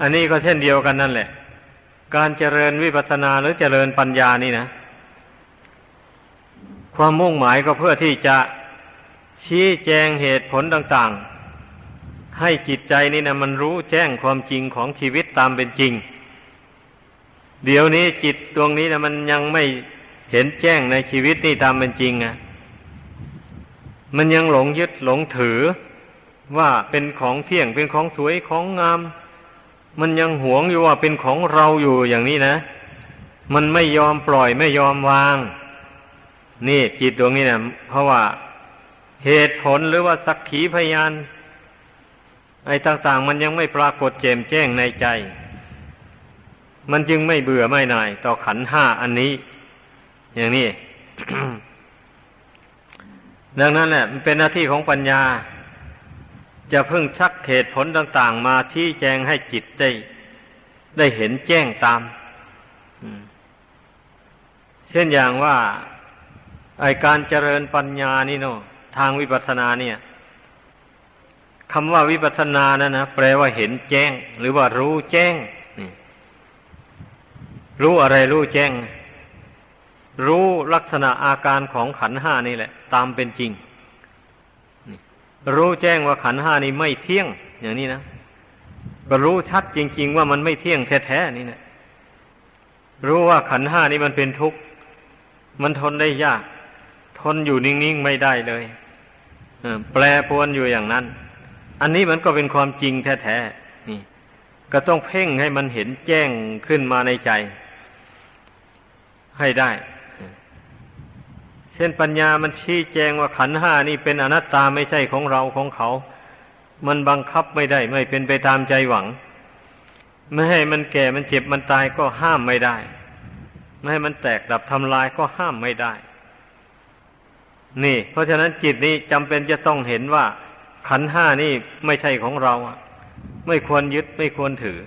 อันนี้ก็เช่นเดียวกันนั่นแหละ การเจริญวิปัสนาหรือเจริญปัญญานี่นะ ความมุ่งหมายก็เพื่อที่จะชี้แจงเหตุผลต่าง ๆ ให้จิตใจนี่นะมันรู้แจ้งความจริงของชีวิตตามเป็นจริง เดี๋ยวนี้จิตดวงนี้นะมันยังไม่เห็นแจ้งในชีวิตนี่ตามเป็นจริงอะมันยังหลงยึดหลงถือว่าเป็นของเที่ยงเป็นของสวยของงาม มันยังหวงอยู่ว่าเป็นของเราอยู่อย่างนี้นะ มันไม่ยอมปล่อยไม่ยอมวาง นี่จิตดวงนี้นะเพราะว่าเหตุผลหรือว่าสักขีพยานไอ้ต่างๆมันยังไม่ปรากฏเจมแจ้งในใจ มันจึงไม่เบื่อไม่นาย ต่อขันห้าอันนี้ อย่างนี้ ดังนั้นแหละมันเป็นหน้าที่ของปัญญา จะเพิ่งชักเหตุผลต่าง ๆ มาชี้แจงให้จิตได้ ได้เห็นแจ้งตามเช่นอย่างว่าไอการเจริญปัญญานี่เนาะทางวิปัสสนาเนี่ยคำว่าวิปัสสนานะนะแปลว่าเห็นแจ้ง หรือว่ารู้แจ้งรู้อะไรรู้แจ้ง รู้ลักษณะอาการของขันห้านี่แหละ ตามเป็นจริง รู้แจ้งว่าขันห้านี้ไม่เที่ยง อย่างนี้นะก็รู้ชัดจริง ๆ ว่ามันไม่เที่ยงแท้ๆนี่นะรู้ว่าขันห้านี้มันเป็นทุกข์มันทนได้ยาก ทนอยู่นิ่งๆไม่ได้เลยแปรปวนอยู่อย่างนั้น อันนี้มันก็เป็นความจริงแท้ๆนี่ ก็ต้องเพ่งให้มันเห็นแจ้งขึ้นมาในใจ ให้ได้ เช่นปัญญามันชี้แจงว่าขันห้านี่เป็นอนัตตาไม่ใช่ของเราของเขา มันบังคับไม่ได้ ไม่เป็นไปตามใจหวัง ไม่ให้มันแก่มันเจ็บมันตายก็ห้ามไม่ได้ ไม่ให้มันแตกดับทำลายก็ห้ามไม่ได้ นี่ เพราะฉะนั้นจิตนี้จำเป็นจะต้องเห็นว่า ขันห้านี่ไม่ใช่ของเราไม่ควรยึดไม่ควรถือ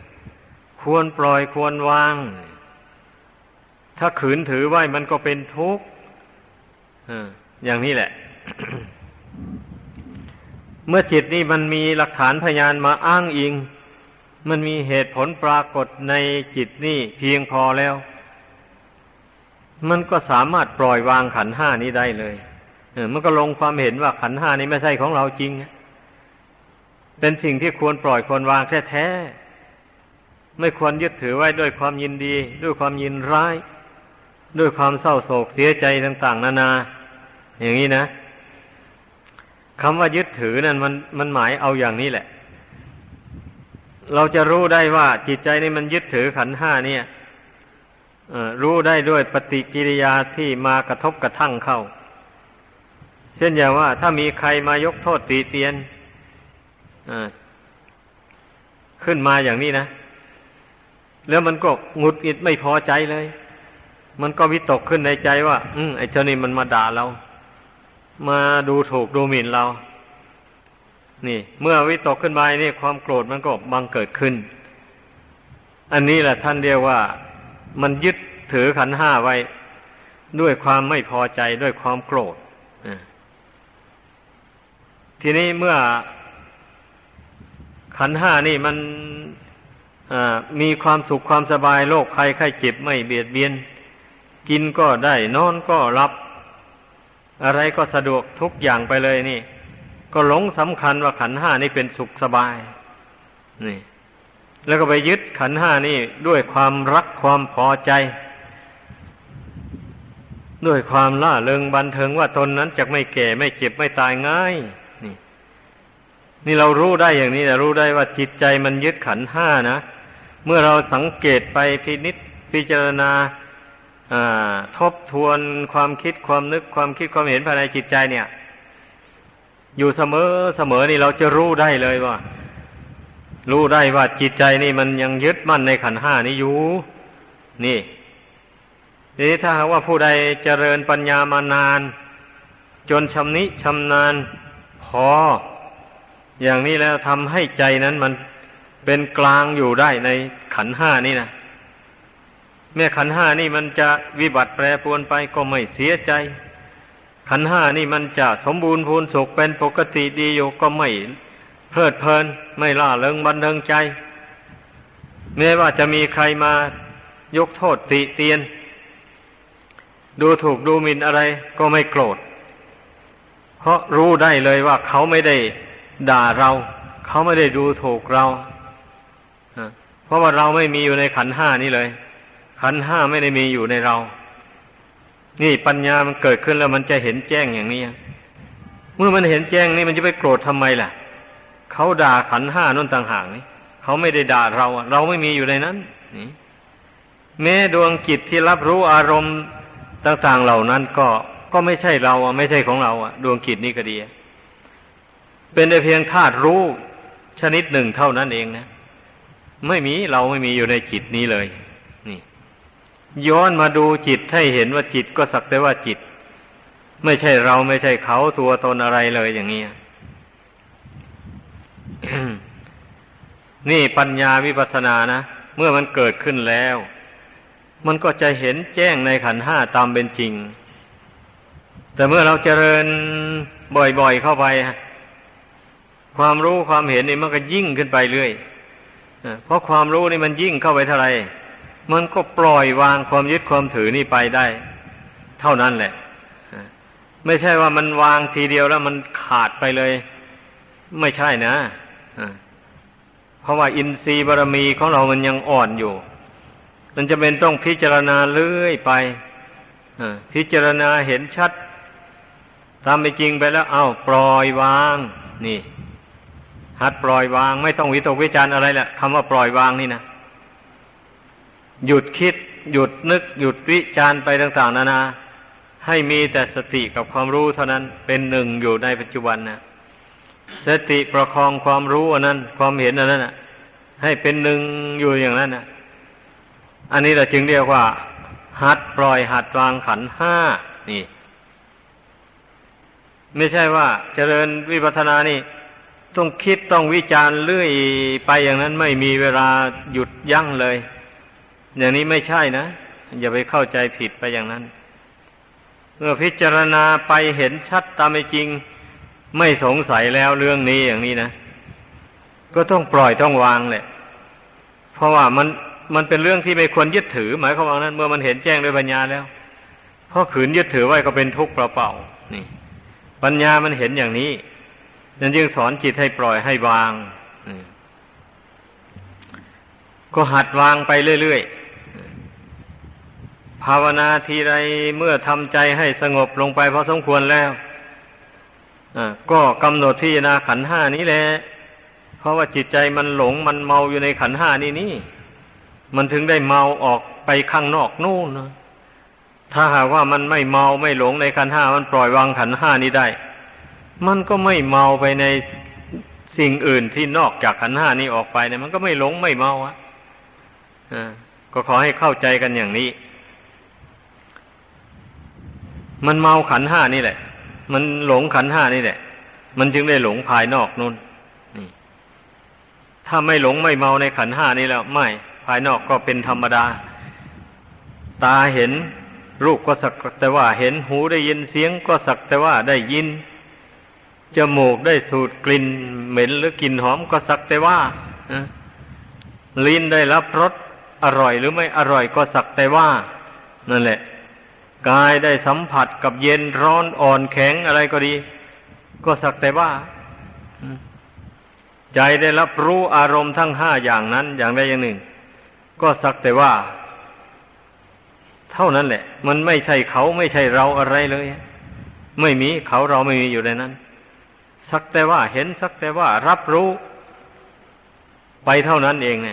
ควรปล่อยควรวาง ถ้าขืนถือไว้มันก็เป็นทุกข์ อย่างนี้แหละ เมื่อจิตนี่มันมีหลักฐานพยานมาอ้างอิง มันมีเหตุผลปรากฏในจิตนี่เพียงพอแล้ว มันก็สามารถปล่อยวางขันห้านี้ได้เลยมันก็ลงความเห็นว่าขันห้านี้ไม่ใช่ของเราจริง เป็นสิ่งที่ควรปล่อยควรวางแท้ๆ ไม่ควรยึดถือไว้ด้วยความยินดี ด้วยความยินร้าย ด้วยความเศร้าโศกเสียใจต่าง ๆ นานา อย่างนี้นะคำว่ายึดถือนั่นมันมันหมายเอาอย่างนี้แหละ เราจะรู้ได้ว่าจิตใจนี่มันยึดถือขันห้าเนี่ยรู้ได้ด้วยปฏิกิริยาที่มากระทบกระทั่งเข้า เช่นอย่างว่า ถ้ามีใครมายกโทษตีเตียนขึ้นมาอย่างนี้นะ แล้วมันก็หงุดหงิดไม่พอใจเลย มันก็วิตกขึ้นในใจว่า อืมไอ้เจ้านี่มันมาด่าเรา มาดูถูกดูหมิ่นเรา นี่ เมื่อวิตกขึ้นมานี่ความโกรธมันก็บังเกิดขึ้น อันนี้แหละท่านเรียกว่า มันยึดถือขันห้าไว้ ด้วยความไม่พอใจด้วยความโกรธทีนี้เมื่อขันห้านี่มันมีความสุขความสบายโรคภัยไข้เจ็บไม่เบียดเบียน กินก็ได้นอนก็รับ อะไรก็สะดวกทุกอย่างไปเลยนี่ ก็หลงสำคัญว่าขันห้านี่เป็นสุขสบาย นี่ แล้วก็ไปยึดขันห้านี่ด้วยความรักความพอใจ ด้วยความล่าเริงบันเทิงว่าตนนั้นจะไม่แก่ไม่เจ็บไม่ตายง่ายนี่เรารู้ได้อย่างนี้แต่รู้ได้ว่าจิตใจมันยึดขันห้านะเมื่อเราสังเกตไปพินิษพิจารณา ทบทวนความคิดความนึกความคิดความเห็นภายในจิตใจเนี่ย อยู่เสมอเสมอนี่เราจะรู้ได้เลยว่า รู้ได้ว่าจิตใจนี่มันยังยึดมั่นในขันห้านี้อยู่ นี่ทีนี้ถ้าหากว่าผู้ใดเจริญปัญญามานาน จนชำนิชำนาญพอ อย่างนี้แล้วทำให้ใจนั้นมันเป็นกลางอยู่ได้ในขันห้านี่นะ แม้ขันห้านี่มันจะวิบัติแปรปรวนไปก็ไม่เสียใจ ขันห้านี่มันจะสมบูรณ์พูนสุขเป็นปกติดีอยู่ก็ไม่เพลิดเพลิน ไม่ล่าเริงบันเทิงใจแม้ว่าจะมีใครมายกโทษติเตียน ดูถูกดูหมิ่นอะไรก็ไม่โกรธ เพราะรู้ได้เลยว่าเขาไม่ได้ด่าเรา เขาไม่ได้ดูถูกเราเพราะว่าเราไม่มีอยู่ในขันห้านี่เลย ขันห้าไม่ได้มีอยู่ในเรา นี่ปัญญามันเกิดขึ้นแล้วมันจะเห็นแจ้งอย่างนี้ เมื่อมันเห็นแจ้งนี่มันจะไปโกรธทำไมล่ะ เขาด่าขันห้านั่นต่างหากนี่เขาไม่ได้ด่าเราเราไม่มีอยู่ในนั้นนี่แม้ดวงจิตที่รับรู้อารมณ์ต่างๆเหล่านั้นก็ก็ไม่ใช่เราไม่ใช่ของเราอะดวงจิตนี่ก็ดี เป็นแต่เพียงธาตุรู้ชนิดหนึ่งเท่านั้นเองนะ ไม่มีเราไม่มีอยู่ในจิตนี้เลย ย้อนมาดูจิตให้เห็นว่าจิตก็สักแต่ว่าจิต ไม่ใช่เราไม่ใช่เขาตัวตนอะไรเลยอย่างนี้นี่ปัญญาวิปัสสนานะเมื่อมันเกิดขึ้นแล้ว มันก็จะเห็นแจ้งในขันห้าตามเป็นจริง แต่เมื่อเราเจริญบ่อยๆเข้าไปความรู้ความเห็นนี่มันก็ยิ่งขึ้นไปเรื่อยเพราะความรู้นี่มันยิ่งเข้าไปเท่าไหร่ มันก็ปล่อยวางความยึดความถือนี่ไปได้ เท่านั้นแหละ ไม่ใช่ว่ามันวางทีเดียวแล้วมันขาดไปเลย ไม่ใช่นะเพราะว่าอินทรีย์บารมีของเรามันยังอ่อนอยู่ มันจะเป็นต้องพิจารณาเรื่อยไปพิจารณาเห็นชัด ตามไปจริงไปแล้ว เอา้าปล่อยวาง นี่ หัดปล่อยวาง ไม่ต้องวิตกวิจารอะไรแหละคำว่าปล่อยวางนี่นะ หยุดคิด หยุดนึก หยุดวิจารไปต่างๆนานา ให้มีแต่สติกับความรู้เท่านั้นเป็นหนึ่งอยู่ในปัจจุบันนะสติประคองความรู้อันนั้น ความเห็นอันนั้นให้เป็นหนึ่งอยู่อย่างนั้นนะอันนี้เราจึงเรียกว่า หัดปล่อยหัดวางขันห้านี่ ไม่ใช่ว่า เจริญวิปัสสนานี่ ต้องคิดต้องวิจารณ์เรื่อยไปอย่างนั้นไม่มีเวลาหยุดยั้งเลย อย่างนี้ไม่ใช่นะ อย่าไปเข้าใจผิดไปอย่างนั้น เมื่อพิจารณาไปเห็นชัดตามจริง ไม่สงสัยแล้วเรื่องนี้อย่างนี้นะ ก็ต้องปล่อยต้องวางแหละ เพราะว่ามันมันเป็นเรื่องที่ไม่ควรยึดถือ หมายความว่านั้น เมื่อมันเห็นแจ้งด้วยปัญญาแล้วเพราะขืนยึดถือไว้ก็เป็นทุกข์เปล่าๆนี่ ปัญญามันเห็นอย่างนี้นั่นจึงสอนจิตให้ปล่อยให้วาง ก็หัดวางไปเรื่อยๆ ภาวนาทีไรเมื่อทำใจให้สงบลงไปพอสมควรแล้วก็กำหนดพิจารณาขันห้านี้แหละ เพราะว่าจิตใจมันหลงมันเมาอยู่ในขันห้านี่นี่ มันถึงได้เมาออกไปข้างนอกนู่นถ้าหากว่ามันไม่เมาไม่หลงในขันห้ามันปล่อยวางขันห้านี้ได้ มันก็ไม่เมาไปในสิ่งอื่นที่นอกจากขันห้านี้ออกไปเนี่ยมันก็ไม่หลงไม่เมาอะ ก็ขอให้เข้าใจกันอย่างนี้ มันเมาขันห้านี่แหละ มันหลงขันห้านี่แหละ มันจึงได้หลงภายนอกนู่นนี่ถ้าไม่หลงไม่เมาในขันห้านี่แล้ว ไม่ ภายนอกก็เป็นธรรมดา ตาเห็นรูปก็สักแต่ว่าเห็นหูได้ยินเสียงก็สักแต่ว่าได้ยินจมูกได้สูดกลิ่น เหม็นหรือกลิ่นหอมก็สักแต่ว่าลิ้นได้รับรส อร่อยหรือไม่อร่อยก็สักแต่ว่า นั่นแหละ กายได้สัมผัสกับเย็นร้อนอ่อนแข็งอะไรก็ดี ก็สักแต่ว่า ใจได้รับรู้อารมณ์ทั้งห้าอย่างนั้น อย่างใดอย่างหนึ่ง ก็สักแต่ว่า เท่านั้นแหละ มันไม่ใช่เขาไม่ใช่เราอะไรเลย ไม่มีเขาเราไม่มีอยู่ในนั้น สักแต่ว่าเห็นสักแต่ว่ารับรู้ ไปเท่านั้นเองไง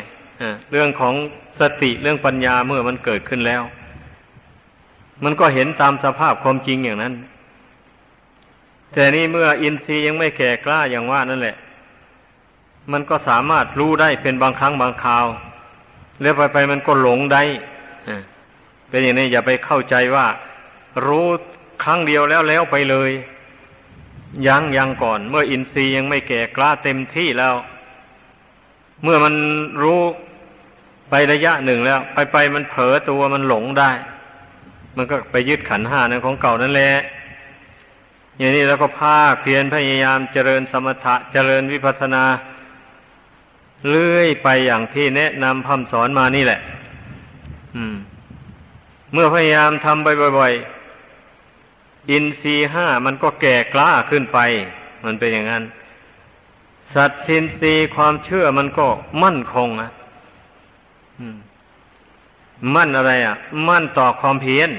เรื่องของสติเรื่องปัญญาเมื่อมันเกิดขึ้นแล้ว มันก็เห็นตามสภาพความจริงอย่างนั้น แต่นี่เมื่ออินทรีย์ยังไม่แก่กล้าอย่างว่านั่นแหละ มันก็สามารถรู้ได้เป็นบางครั้งบางคราว แล้วไปไปมันก็หลงได้เป็นอย่างนี้อย่าไปเข้าใจว่า รู้ครั้งเดียวแล้วแล้วไปเลยยังยังก่อน เมื่ออินทรีย์ยังไม่แก่กล้าเต็มที่แล้ว เมื่อมันรู้ ไประยะหนึ่งแล้ว ไปไปมันเผลอตัวมันหลงได้ มันก็ไปยึดขันห้านั้นของเก่านั่นแหละอย่างนี้แล้วก็ภาคเพียรพยายามเจริญสมถะเจริญวิปัสนา เลื่อยไปอย่างที่แนะนำพำสอนมานี่แหละ อืม เมื่อพยายามทำไปบ่อยๆอินทรีห้ามันก็แก่กล้าขึ้นไป มันเป็นอย่างนั้น สัตทินทรีความเชื่อมันก็มั่นคงอะ มั่นอะไรอะ มั่นต่อความเพียร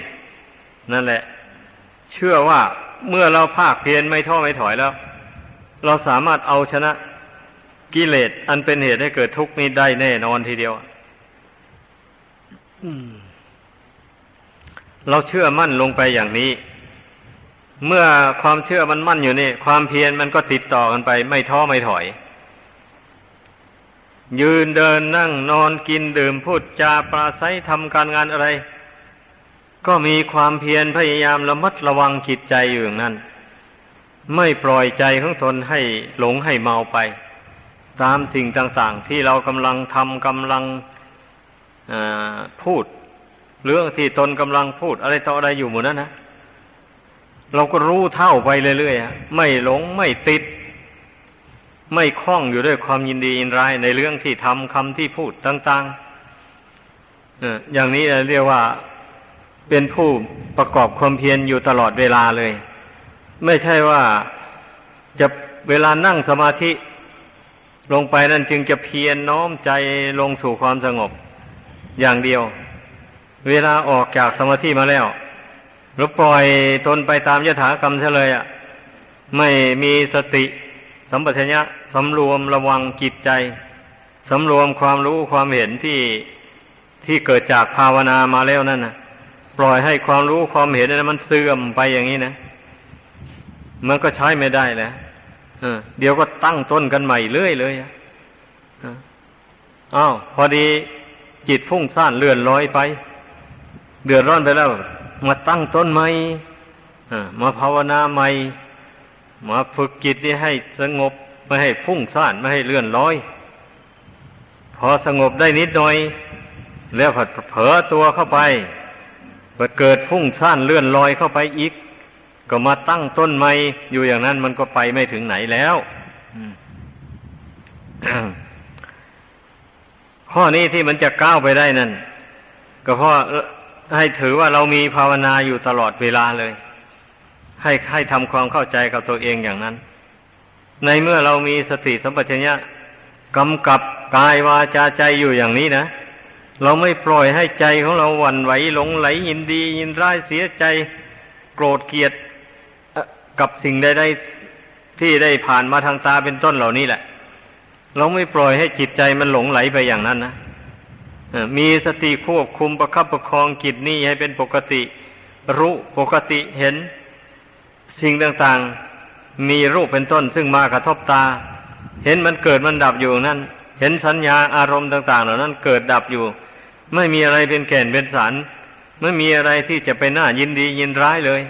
นั่นแหละ เชื่อว่าเมื่อเราภาคเพียรไม่ท้อไม่ถอยแล้ว เราสามารถเอาชนะกิเลสอันเป็นเหตุให้เกิดทุกข์นี้ได้แน่นอนทีเดียวเราเชื่อมั่นลงไปอย่างนี้ เมื่อความเชื่อมันมั่นอยู่นี่ ความเพียรมันก็ติดต่อกันไป ไม่ท้อไม่ถอย ยืนเดินนั่งนอนกินดื่มพูดจาปราศัยทำการงานอะไร ก็มีความเพียรพยายามระมัดระวังจิตใจอยู่อย่างนั้น ไม่ปล่อยใจของตนให้หลงให้เมาไป ตามสิ่งต่าง ๆ ที่เรากำลังทำกำลังพูด เรื่องที่ตนกำลังพูดอะไรต่ออะไรอยู่หมดนั้นนะเราก็รู้เท่าไปเรื่อยๆไม่หลงไม่ติด ไม่คล้องอยู่ด้วยความยินดียินร้ายในเรื่องที่ทำคำที่พูดต่างๆอย่างนี้เรียกว่าเป็นผู้ประกอบความเพียรอยู่ตลอดเวลาเลย ไม่ใช่ว่าจะเวลานั่งสมาธิ ลงไปนั่นจึงจะเพียรนน้อมใจลงสู่ความสงบ อย่างเดียว เวลาออกจากสมาธิมาแล้วแล้วปล่อยตนไปตามยถากรรมเฉลยอะ ไม่มีสติ สัมปชัญญะสำรวมระวังจิตใจสำรวมความรู้ความเห็นที่ที่เกิดจากภาวนามาแล้วนั่นนะปล่อยให้ความรู้ความเห็นนั้นมันเสื่อมไปอย่างนี้นะมันก็ใช้ไม่ได้แล้วเดี๋ยวก็ตั้งต้นกันใหม่เรื่อยเลยอ้าวพอดีจิตพุ่งซ่านเลื่อนลอยไป เดือดร้อนไปแล้ว มาตั้งต้นใหม่มาภาวนาใหม่ มาฝึกจิตนี้ให้สงบไม่ให้พุ่งซ่านไม่ให้เลื่อนลอย พอสงบได้นิดหน่อย แล้วผัดเผลอตัวเข้าไปเกิดพุ่งซ่านเลื่อนลอยเข้าไปอีก ก็มาตั้งต้นไม้อยู่อย่างนั้นมันก็ไปไม่ถึงไหนแล้วข้อนี้ที่มันจะก้าวไปได้นั่นก็เพราะให้ถือว่าเรามีภาวนาอยู่ตลอดเวลาเลย ให้ให้ทำความเข้าใจกับตัวเองอย่างนั้น ในเมื่อเรามีสติสัมปชัญญะกำกับกายวาจาใจอยู่อย่างนี้นะ เราไม่ปล่อยให้ใจของเราหวั่นไหวหลงไหลยินดี ยินร้ายเสียใจ โกรธเกลียดกับสิ่งใดๆที่ได้ผ่านมาทางตาเป็นต้นเหล่านี้แหละ เราไม่ปล่อยให้จิตใจมันหลงไหลไปอย่างนั้นนะมีสติควบคุมประคับประคองจิตนี้ให้เป็นปกติ รู้ปกติเห็น สิ่งต่างๆ มีรูปเป็นต้นซึ่งมากระทบตา เห็นมันเกิดมันดับอยู่นั่น เห็นสัญญาอารมณ์ต่าง ๆ เหล่านั้นเกิดดับอยู่ ไม่มีอะไรเป็นแก่นเป็นสารไม่มีอะไรที่จะไปน่ายินดียินร้ายเลย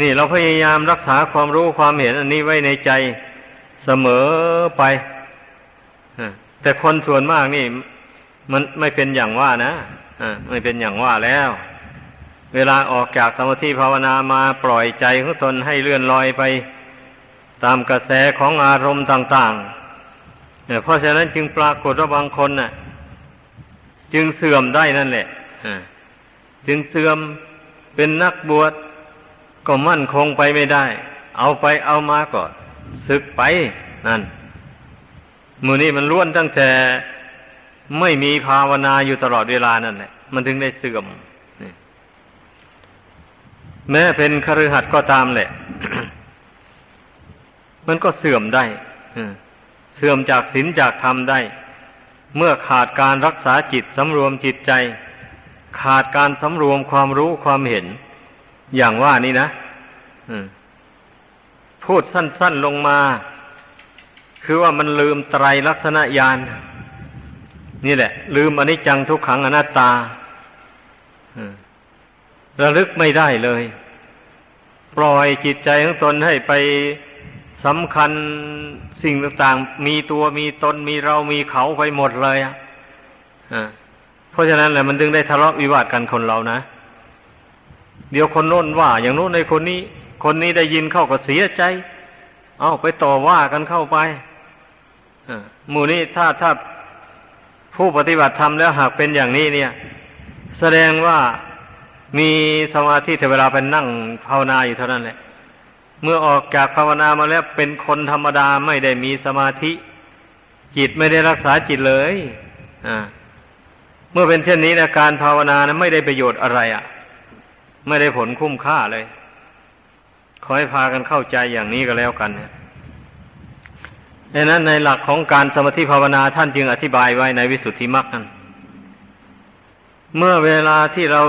นี่เราพยายามรักษาความรู้ความเห็นอันนี้ไว้ในใจเสมอไปแต่คนส่วนมากนี่ มันไม่เป็นอย่างว่านะไม่เป็นอย่างว่าแล้ว เวลาออกจากสมาธิภาวนามาปล่อยใจของตนให้เลื่อนลอยไป ตามกระแสของอารมณ์ต่างๆเพราะฉะนั้นจึงปรากฏว่าบางคนน่ะ จึงเสื่อมได้นั่นแหละจึงเสื่อมเป็นนักบวชก็มั่นคงไปไม่ได้ เอาไปเอามาก็ศึกไปนั่นมือนี้มันล้วนตั้งแต่ไม่มีภาวนาอยู่ตลอดเวลานั่นแหละมันถึงได้เสื่อม แม้เป็นคฤหัสถ์ก็ตามแหละ มันก็เสื่อมได้เสื่อมจากศีลจากธรรมได้ เมื่อขาดการรักษาจิตสำรวมจิตใจ ขาดการสำรวมความรู้ความเห็น อย่างว่านี่นะพูดสั้น ๆลงมา คือว่ามันลืมไตรลักษณะญาณนี่แหละ ลืมอนิจจังทุกขังอนัตตา ระลึกไม่ได้เลย ปล่อยจิตใจของตนให้ไปสำคัญสิ่งต่างๆ มีตัวมีตนมีเรามีเขาไปหมดเลยอะเพราะฉะนั้นแหละมันจึงได้ทะเลาะวิวาทกันคนเรานะเดี๋ยวคนโน้นว่า อย่างโน้นในคนนี้ คนนี้ได้ยินเข้าก็เสียใจ เอาไปต่อว่ากันเข้าไปหมู่นี้ถ้าถ้าผู้ปฏิบัติธรรมแล้วหากเป็นอย่างนี้เนี่ย แสดงว่า มีสมาธิแต่เวลาเป็นนั่งภาวนาอยู่เท่านั้นแหละ เมื่อออกจากภาวนามาแล้วเป็นคนธรรมดาไม่ได้มีสมาธิ จิตไม่ได้รักษาจิตเลย อ่า เมื่อเป็นเช่นนี้นะการภาวนานะไม่ได้ประโยชน์อะไรอะ่ะ ไม่ได้ผลคุ้มค่าเลยขอให้พากันเข้าใจอย่างนี้ก็แล้วกันเนี่ยดังนั้นในหลักของการสมาธิภาวนาท่านจึงอธิบายไว้ในวิสุทธิมรรคนั้น เมื่อเวลาที่เรา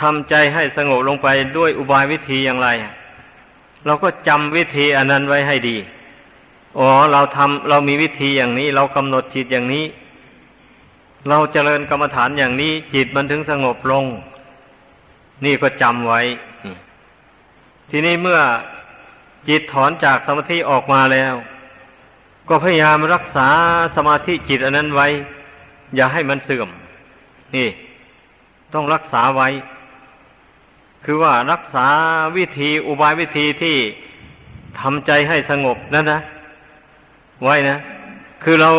ทำใจให้สงบลงไปด้วยอุบายวิธีอย่างไร เราก็จำวิธีอันนั้นไว้ให้ดี อ๋อ เราทำเรามีวิธีอย่างนี้ เรากำหนดจิตอย่างนี้ เราเจริญกรรมฐานอย่างนี้ จิตมันถึงสงบลง นี่ก็จำไว้ ทีนี้เมื่อจิตถอนจากสมาธิออกมาแล้ว ก็พยายามรักษาสมาธิจิตอันนั้นไว้ อย่าให้มันเสื่อม นี่ ต้องรักษาไว้ คือว่ารักษาวิธีอุบายวิธีที่ทำใจให้สงบนั่นนะ ไว้นะ คือเรา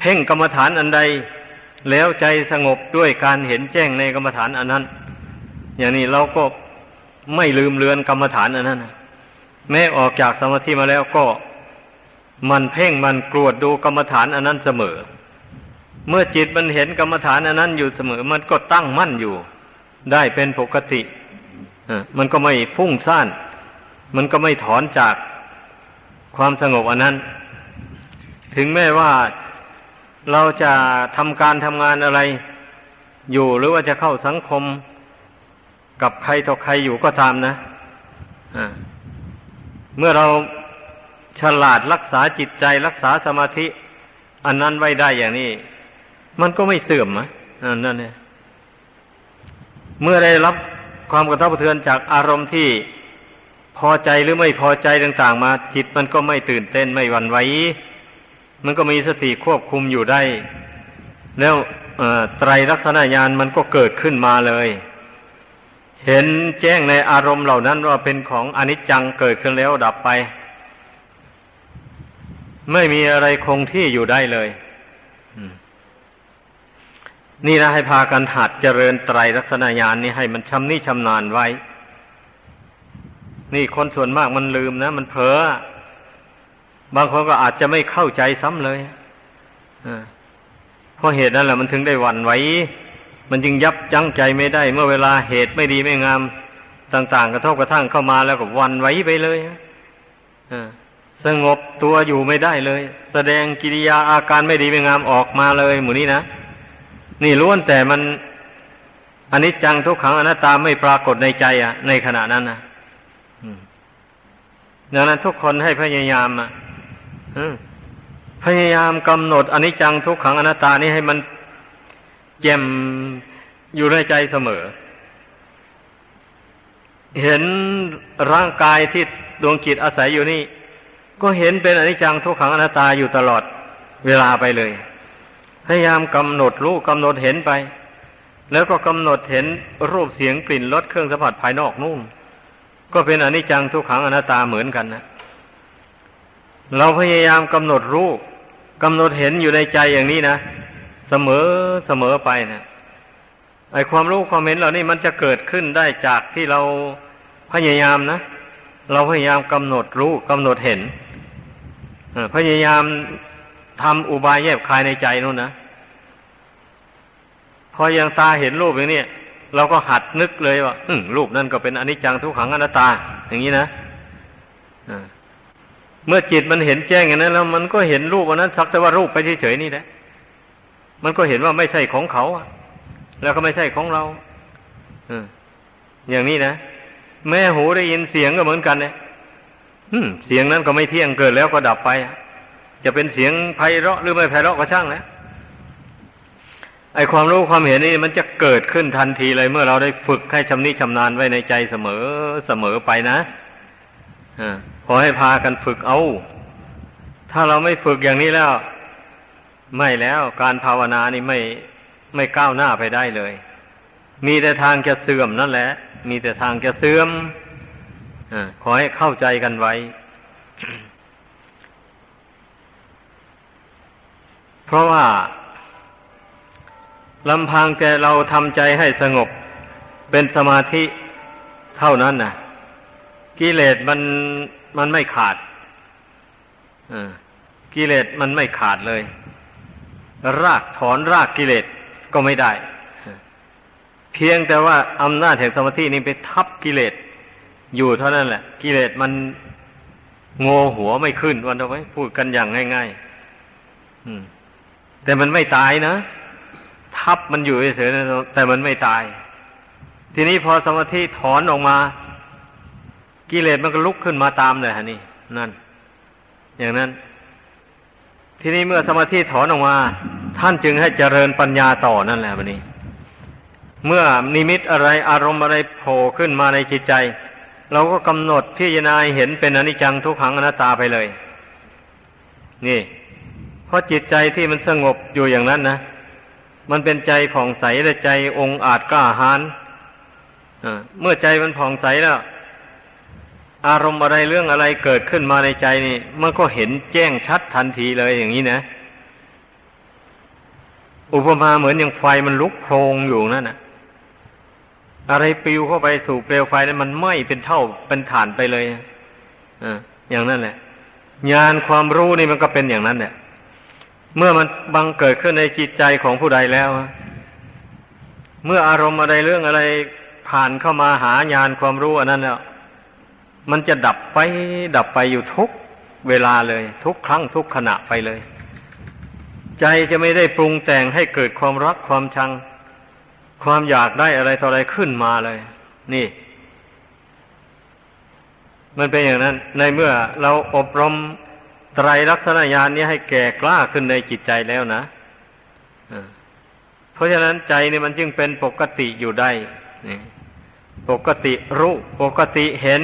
เพ่งกรรมฐานอันใด แล้วใจสงบด้วยการเห็นแจ้งในกรรมฐานอันนั้น อย่างนี้เราก็ไม่ลืมเลือนกรรมฐานอันนั้นแม้ออกจากสมาธิมาแล้วก็มันเพ่งมันกรวดดูกรรมฐานอันนั้นเสมอ เมื่อจิตมันเห็นกรรมฐานอันนั้นอยู่เสมอ มันก็ตั้งมั่นอยู่ ได้เป็นปกติมันก็ไม่ฟุ้งซ่าน มันก็ไม่ถอนจากความสงบอันนั้น ถึงแม้ว่าเราจะทำการทำงานอะไร อยู่หรือว่าจะเข้าสังคมกับใครต่อใครอยู่ก็ตามนะเมื่อเราฉลาดรักษาจิตใจรักษาสมาธิ อันนั้นไว้ได้อย่างนี้ มันก็ไม่เสื่อมนะนั่นเนี่ย เมื่อได้รับความกระทบกระเทือนจากอารมณ์ที่พอใจหรือไม่พอใจต่างๆมา จิตมันก็ไม่ตื่นเต้นไม่หวั่นไหวมันก็มีสติควบคุมอยู่ได้ แล้วไตรลักษณะญาณมันก็เกิดขึ้นมาเลย เห็นแจ้งในอารมณ์เหล่านั้นว่าเป็นของอนิจจังเกิดขึ้นแล้วดับไป ไม่มีอะไรคงที่อยู่ได้เลย นี่นะให้พากันหัดเจริญไตรลักษณญาณนี่ให้มันชำนิชำนาญไว้ นี่คนส่วนมากมันลืมนะ มันเผลอบางคนก็อาจจะไม่เข้าใจซ้ำเลยเพราะเหตุนั้นแหละมันถึงได้หวั่นไหวมันจึงยับยั้งใจไม่ได้ เมื่อเวลาเหตุไม่ดีไม่งาม ต่าง ๆ กระทบกระทั่งเข้ามาแล้วก็วันไหวไปเลยอ่าสงบตัวอยู่ไม่ได้เลย แสดงกิริยาอาการไม่ดีไม่งามออกมาเลย หมู่นี้นะ นี่ล้วนแต่มันอันนี้จังทุกขังอนัตตาไม่ปรากฏในใจอะในขณะนั้นนะดังนั้นทุกคนให้พยายามอะพยายามกำหนดอนิจจังทุกขังอนัตตานี้ให้มันแจ่มอยู่ในใจเสมอ เห็นร่างกายที่ดวงจิตอาศัยอยู่นี่ ก็เห็นเป็นอนิจจังทุกขังอนัตตาอยู่ตลอดเวลาไปเลย พยายามกำหนดรู้กำหนดเห็นไป แล้วก็กำหนดเห็นรูปเสียงกลิ่นรสเครื่องสัมผัสภายนอกนู่นก็เป็นอนิจจังทุกขังอนัตตาเหมือนกันนะเราพยายามกำหนดรู้กำหนดเห็นอยู่ในใจอย่างนี้นะเสมอเสมอไปนะไอความรู้ความเห็นเหล่านี้มันจะเกิดขึ้นได้จากที่เราพยายามนะเราพยายามกำหนดรู้กำหนดเห็นพยายาม ทำอุบายแยบคายในใจนู่นนะพอยังตาเห็นรูปอย่างนี้เราก็หัดนึกเลยว่ารูปนั่นก็เป็นอนิจจังทุกขังอนัตตา อย่างนี้นะเมื่อจิตมันเห็นแจ้งอย่างนั้นแล้ว มันก็เห็นรูปวันนั้นสักแต่ว่ารูปไปเฉยๆนี่แหละมันก็เห็นว่าไม่ใช่ของเขาแล้วก็ไม่ใช่ของเราอย่างนี้นะแม่หูได้ยินเสียงก็เหมือนกันเนี่ยเสียงนั้นก็ไม่เที่ยงเกิดแล้วก็ดับไป จะเป็นเสียงไพเราะหรือไม่ไพเราะก็ช่างแล้วไอความรู้ความเห็นนี่มันจะเกิดขึ้นทันทีเลย เมื่อเราได้ฝึกให้ชำนิชำนาญไว้ในใจเสมอเสมอไปนะอขอให้พากันฝึกเอา ถ้าเราไม่ฝึกอย่างนี้แล้ว ไม่แล้วการภาวนานี่ไม่ไม่ก้าวหน้าไปได้เลย มีแต่ทางจะเสื่อมนั่นแหละ มีแต่ทางจะเสื่อมขอให้เข้าใจกันไว้ ราะว่าลำพังแต่เราทำใจให้สงบเป็นสมาธิเท่านั้นนะกิเลสมันมันไม่ขาดกิเลสมันไม่ขาดเลย รากถอนรากกิเลสก็ไม่ได้ เพียงแต่ว่าอำนาจแห่งสมาธินี้ไปทับกิเลสอยู่เท่านั้นแหละ กิเลสมันโงหัวไม่ขึ้นวันเอาไว้พูดกันอย่างง่าย ๆ แต่มันไม่ตายนะ ทับมันอยู่เฉยๆแต่มันไม่ตาย ทีนี้พอสมาธิถอนออกมา กิเลสมันก็ลุกขึ้นมาตามเลยฮะนี่นั่น อย่างนั้น ทีนี้เมื่อสมาธิถอนออกมา ท่านจึงให้เจริญปัญญาต่อนั่นแหละวันนี้ เมื่อนิมิตอะไรอารมณ์อะไรโผล่ขึ้นมาในจิตใจ เราก็กำหนดพิจารณาเห็นเป็นอนิจจังทุกขังอนัตตาไปเลย นี่ เพราะจิตใจที่มันสงบอยู่อย่างนั้นนะ มันเป็นใจผ่องใสและใจองอาจกล้าหาญเมื่อใจมันผ่องใสแล้ว อารมณ์อะไรเรื่องอะไรเกิดขึ้นมาในใจนี่มันก็เห็นแจ้งชัดทันทีเลยอย่างนี้นะ อุปมาเหมือนอย่างไฟมันลุกโพลงอยู่นั่นนะอะไรปิวเข้าไปสู่เปลวไฟนั้นมันไหม้เป็นเท่าเป็นฐานไปเลยอ่าอย่างนั้นแหละ ญาณความรู้นี่มันก็เป็นอย่างนั้นเนี่ย เมื่อมันบังเกิดขึ้นในจิตใจของผู้ใดแล้ว เมื่ออารมณ์อะไรเรื่องอะไรผ่านเข้ามาหาญาณความรู้อันนั้นแล้วมันจะดับไป ดับไปอยู่ทุกเวลาเลย ทุกครั้งทุกขณะไปเลย ใจจะไม่ได้ปรุงแต่งให้เกิดความรักความชัง ความอยากได้อะไรต่ออะไรขึ้นมาเลย นี่ มันเป็นอย่างนั้น ในเมื่อเราอบรม ไตรลักษณญาณนี้ให้แก่กล้าขึ้นในจิตใจแล้วนะเพราะฉะนั้นใจนี่มันจึงเป็นปกติอยู่ได้ปกติรู้ปกติเห็น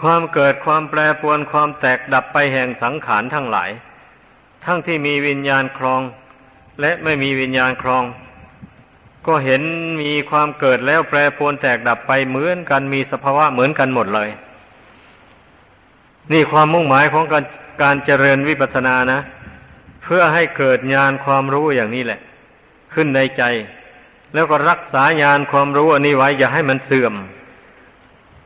ความเกิดความแปรปวนความแตกดับไปแห่งสังขารทั้งหลาย ทั้งที่มีวิญญาณครอง และไม่มีวิญญาณครอง ก็เห็นมีความเกิดแล้วแปรปวนแตกดับไปเหมือนกันมีสภาวะเหมือนกันหมดเลย นี่ความมุ่งหมายของการการเจริญวิปัสสนานะ เพื่อให้เกิดญาณความรู้อย่างนี้แหละ ขึ้นในใจ แล้วก็รักษาญาณความรู้อันนี้ไว้อย่าให้มันเสื่อม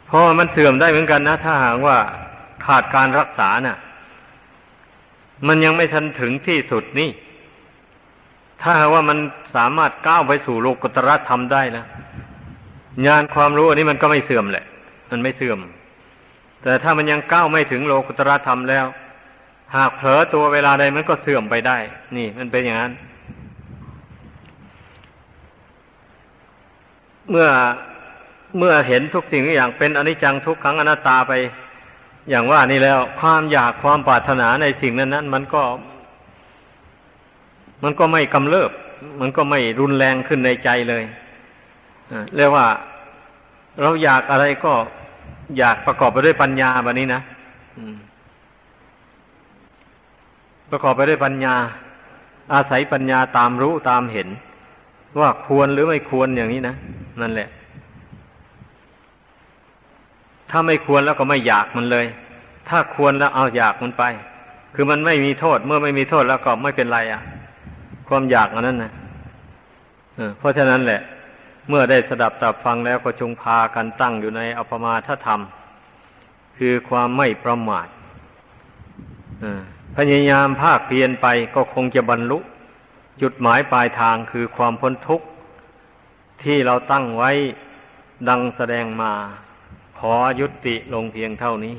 เพราะมันเสื่อมได้เหมือนกันนะ ถ้าหากว่าขาดการรักษานะ่ะ มันยังไม่ทันถึงที่สุดนี่ ถ้าว่ามันสามารถก้าวไปสู่โลกุตรธรรมได้นะญาณความรู้อันนี้มันก็ไม่เสื่อมแหละ มันไม่เสื่อม แต่ถ้ามันยังก้าวไม่ถึงโลกุตรธรรมแล้ว หากเผลอตัวเวลาใดมันก็เสื่อมไปได้ นี่มันเป็นอย่างนั้น เมื่อเมื่อเห็นทุกสิ่งทุกอย่างเป็นอนิจจังทุกขังอนัตตาไป อย่างว่านี่แล้ว ความอยากความปรารถนาในสิ่งนั้นนั้นมันก็ มันก็ไม่กำเริบ มันก็ไม่รุนแรงขึ้นในใจเลยเรียกว่าเราอยากอะไรก็ อยากประกอบไปด้วยปัญญาแบบนี้นะประกอบไปด้วยปัญญา อาศัยปัญญาตามรู้ตามเห็น ว่าควรหรือไม่ควรอย่างนี้นะนั่นแหละ ถ้าไม่ควรแล้วก็ไม่อยากมันเลย ถ้าควรแล้วเอาอยากมันไป คือมันไม่มีโทษ เมื่อไม่มีโทษแล้วก็ไม่เป็นไรอะ ความอยากอันนั้นนะเพราะฉะนั้นแหละ เมื่อได้สดับตับฟังแล้วก็จงพากันตั้งอยู่ในอภมาทธรรม คือความไม่ประมาทพยายามภาคเพียนไปก็คงจะบรรลุ จุดหมายปลายทางคือความพ้นทุกข์ ที่เราตั้งไว้ดังแสดงมา ขอยุติลงเพียงเท่านี้